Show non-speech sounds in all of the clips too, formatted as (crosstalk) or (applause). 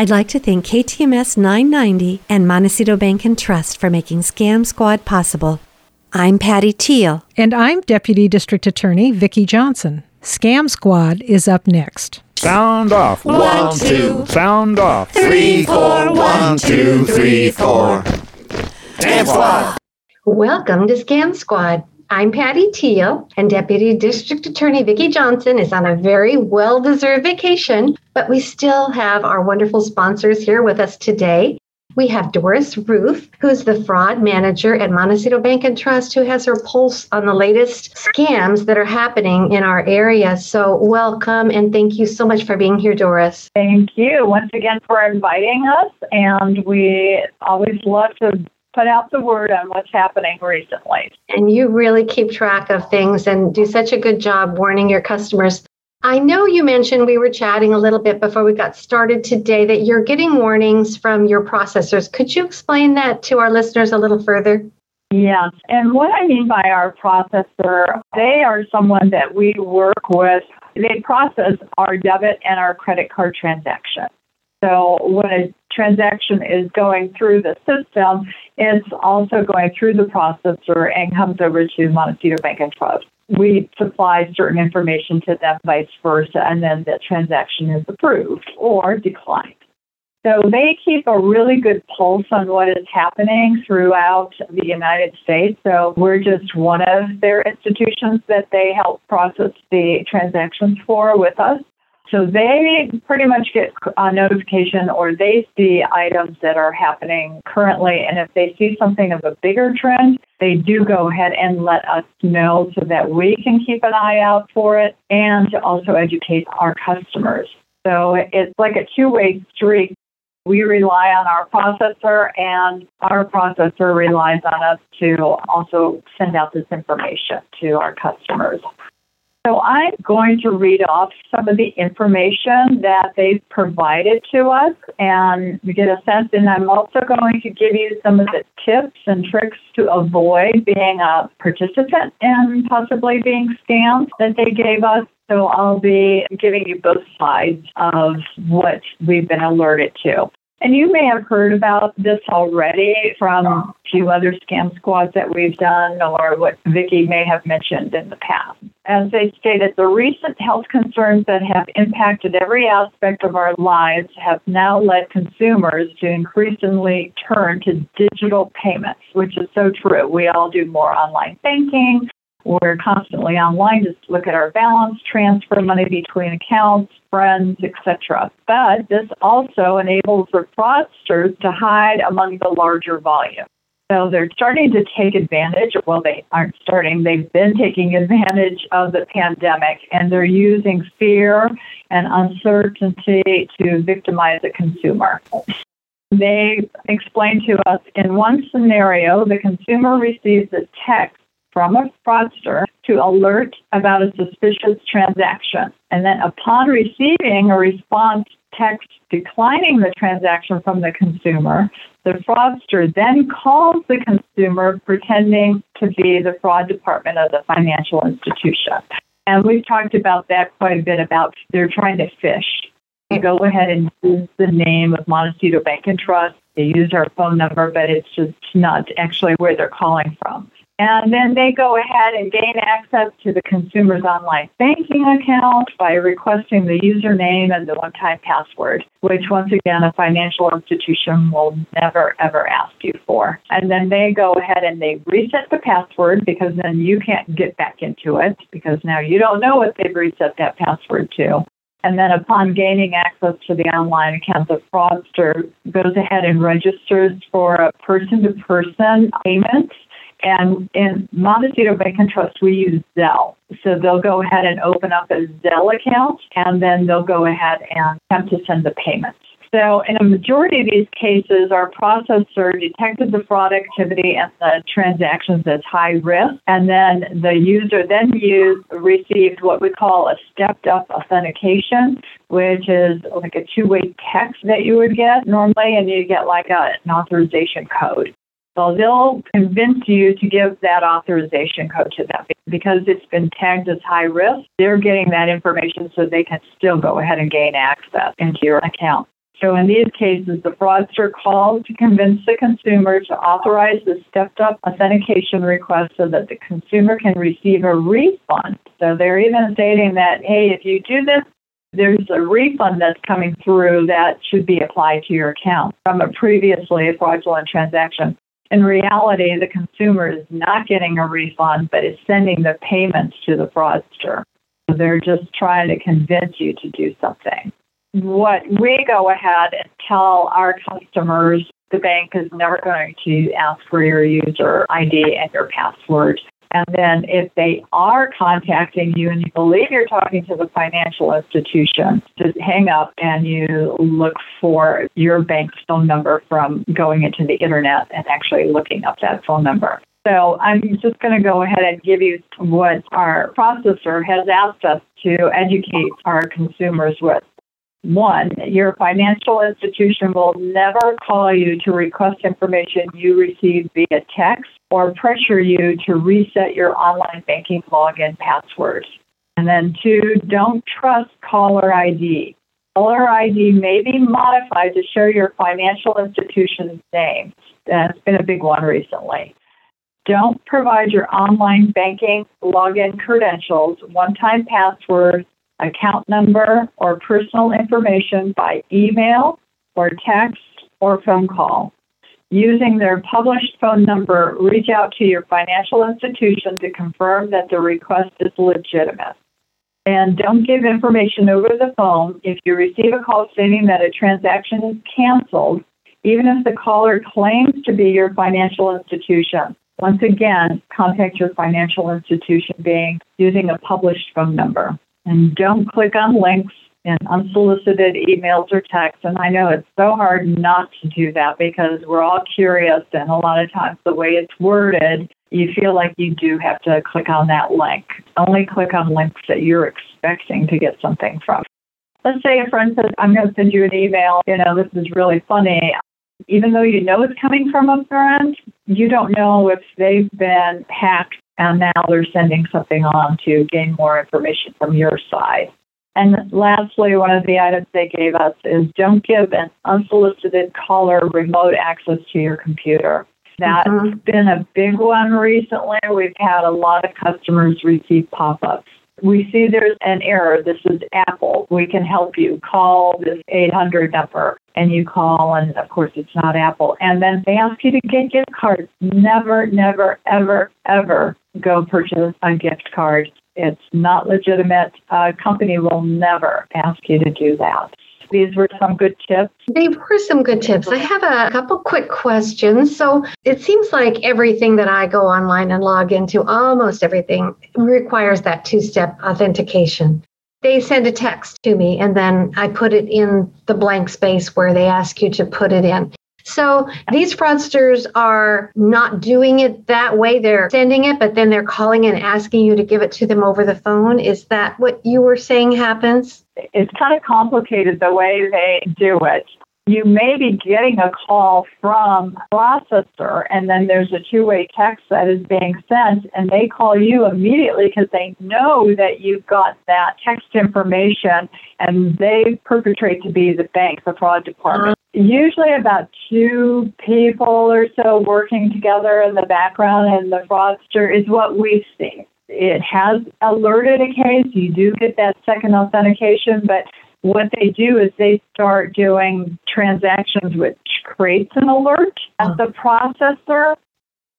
I'd like to thank KTMS 990 and Montecito Bank and Trust for making Scam Squad possible. I'm Patty Teal. And I'm Deputy District Attorney Vicki Johnson. Scam Squad is up next. Sound off. One, two. Sound off. Three, four. One, two, three, four. Scam Squad. Welcome to Scam Squad. I'm Patty Teal, and Deputy District Attorney Vicki Johnson is on a very well deserved vacation, but we still have our wonderful sponsors here with us today. We have Doris Ruth, who's the fraud manager at Montecito Bank and Trust, who has her pulse on the latest scams that are happening in our area. So, welcome and thank you so much for being here, Doris. Thank you once again for inviting us. And we always love to put out the word on what's happening recently. And you really keep track of things and do such a good job warning your customers. I know you mentioned we were chatting a little bit before we got started today that you're getting warnings from your processors. Could you explain that to our listeners a little further? Yes. And what I mean by our processor, they are someone that we work with. They process our debit and our credit card transaction. So when a transaction is going through the system, it's also going through the processor and comes over to Montecito Bank and Trust. We supply certain information to them, vice versa, and then the transaction is approved or declined. So they keep a really good pulse on what is happening throughout the United States. So we're just one of their institutions that they help process the transactions for with us. So they pretty much get a notification or they see items that are happening currently. And if they see something of a bigger trend, they do go ahead and let us know so that we can keep an eye out for it and to also educate our customers. So it's like a two way street. We rely on our processor, and our processor relies on us to also send out this information to our customers. So I'm going to read off some of the information that they've provided to us and get a sense. And I'm also going to give you some of the tips and tricks to avoid being a participant and possibly being scammed that they gave us. So I'll be giving you both sides of what we've been alerted to. And you may have heard about this already from a few other scam squads that we've done or what Vicki may have mentioned in the past. As they stated, the recent health concerns that have impacted every aspect of our lives have now led consumers to increasingly turn to digital payments, which is so true. We all do more online banking. We're constantly online to look at our balance, transfer money between accounts, friends, etc. But this also enables the fraudsters to hide among the larger volume. So they're starting to take advantage, well, they aren't starting, they've been taking advantage of the pandemic and they're using fear and uncertainty to victimize the consumer. They explained to us in one scenario, the consumer receives a text from a fraudster to alert about a suspicious transaction. And then upon receiving a response text declining the transaction from the consumer, the fraudster then calls the consumer pretending to be the fraud department of the financial institution. And we've talked about that quite a bit about they're trying to fish. They go ahead and use the name of Montecito Bank and Trust. They use our phone number, but it's just not actually where they're calling from. And then they go ahead and gain access to the consumer's online banking account by requesting the username and the one time password, which, once again, a financial institution will never, ever ask you for. And then they go ahead and they reset the password because then you can't get back into it because now you don't know what they've reset that password to. And then upon gaining access to the online account, the fraudster goes ahead and registers for a person to person payment and in Montecito Bank and Trust, we use Zelle. So they'll go ahead and open up a Zelle account, and then they'll go ahead and attempt to send the payments. So in a majority of these cases, our processor detected the fraud activity and the transactions as high risk, and then the user then used received what we call a stepped up authentication, which is like a two-way text that you would get normally, and you get like a, an authorization code. So they'll convince you to give that authorization code to them because it's been tagged as high risk. They're getting that information so they can still go ahead and gain access into your account. So in these cases, the fraudster calls to convince the consumer to authorize the stepped up authentication request so that the consumer can receive a refund. So they're even stating that, hey, if you do this, there's a refund that's coming through that should be applied to your account from a previously fraudulent transaction. In reality, the consumer is not getting a refund, but is sending the payments to the fraudster. They're just trying to convince you to do something what we go ahead and tell our customers the bank is never going to ask for your user ID and your password. And then if they are contacting you and you believe you're talking to the financial institution, just hang up and you look for your bank's phone number from going into the internet and actually looking up that phone number. So I'm just going to go ahead and give you what our processor has asked us to educate our consumers with. One, your financial institution will never call you to request information you received via text or pressure you to reset your online banking login passwords. And then two, don't trust caller ID. Caller ID may be modified to show your financial institution's name. That's been a big one recently. Don't provide your online banking login credentials, one time passwords, account number, or personal information by email or text or phone call. Using their published phone number, reach out to your financial institution to confirm that the request is legitimate. And don't give information over the phone if you receive a call stating that a transaction is canceled, even if the caller claims to be your financial institution. Once again, contact your financial institution bank using a published phone number. And don't click on links in unsolicited emails or texts. And I know it's so hard not to do that because we're all curious, and a lot of times the way it's worded, you feel like you do have to click on that link. Only click on links that you're expecting to get something from. Let's say a friend says, I'm going to send you an email. You know, this is really funny. Even though you know it's coming from a friend, you don't know if they've been hacked and now they're sending something on to gain more information from your side. And lastly, one of the items they gave us is don't give an unsolicited caller remote access to your computer. That's mm-hmm. been a big one recently. We've had a lot of customers receive pop ups we see there's an error. This is Apple. We can help you. Call this 800 number. And you call, and of course, it's not Apple. And then they ask you to get gift cards. Never, never, ever, ever go purchase a gift card. It's not legitimate. A company will never ask you to do that. These were some good tips. They were some good tips. I have a couple quick questions. So it seems like everything that I go online and log into, almost everything, requires that two step authentication. They send a text to me and then I put it in the blank space where they ask you to put it in. So these fraudsters are not doing it that way. They're sending it, but then they're calling and asking you to give it to them over the phone. Is that what you were saying happens? It's kind of complicated the way they do it you may be getting a call from processor and then there's a two-way text that is being sent and they call you immediately because they know that you've got that text information and they perpetrate to be the bank, the fraud department. Usually about two people or so working together in the background and the fraudster is what we see. It has alerted a case. You do get that second authentication, but what they do is they start doing transactions which creates an alert at the processor.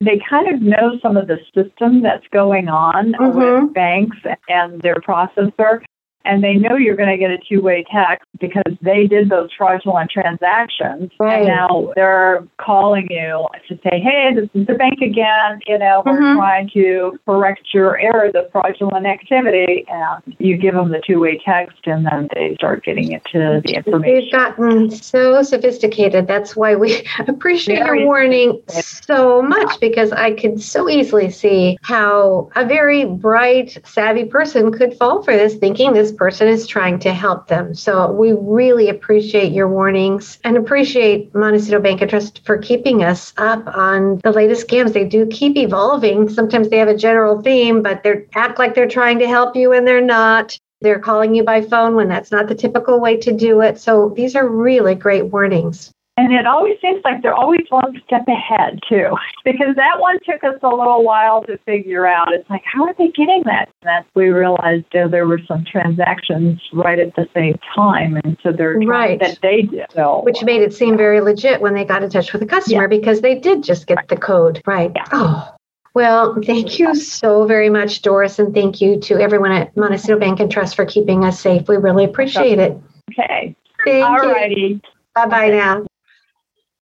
They kind of know some of the system that's going on mm-hmm. with banks and their processor and they know you're going to get a two-way text because they did those fraudulent transactions. Right. And now they're calling you to say, "Hey, this is the bank again. You know, we're mm-hmm. trying to correct your error, the fraudulent activity." And you give them the two-way text, and then they start getting into the information. They've gotten so sophisticated. That's why we (laughs) appreciate very your warning so much because I could so easily see how a very bright, savvy person could fall for this, thinking this person is trying to help them. So we really appreciate your warnings and appreciate Montecito Bank and Trust for keeping us up on the latest scams. They do keep evolving. Sometimes they have a general theme, but they act like they're trying to help you and they're not. They're calling you by phone when that's not the typical way to do it. So these are really great warnings. And it always seems like they're always one step ahead, too, (laughs) because that one took us a little while to figure out. It's like, how are they getting that? And that's we realized uh, there were some transactions right at the same time. And so they're right. that they did. So, Which made it seem very legit when they got in touch with the customer yeah. because they did just get the code. Right. Yeah. Oh, well, thank you so very much, Doris, and thank you to everyone at Montecito Bank and Trust for keeping us safe. We really appreciate it. Okay. Thank All righty. Bye bye now.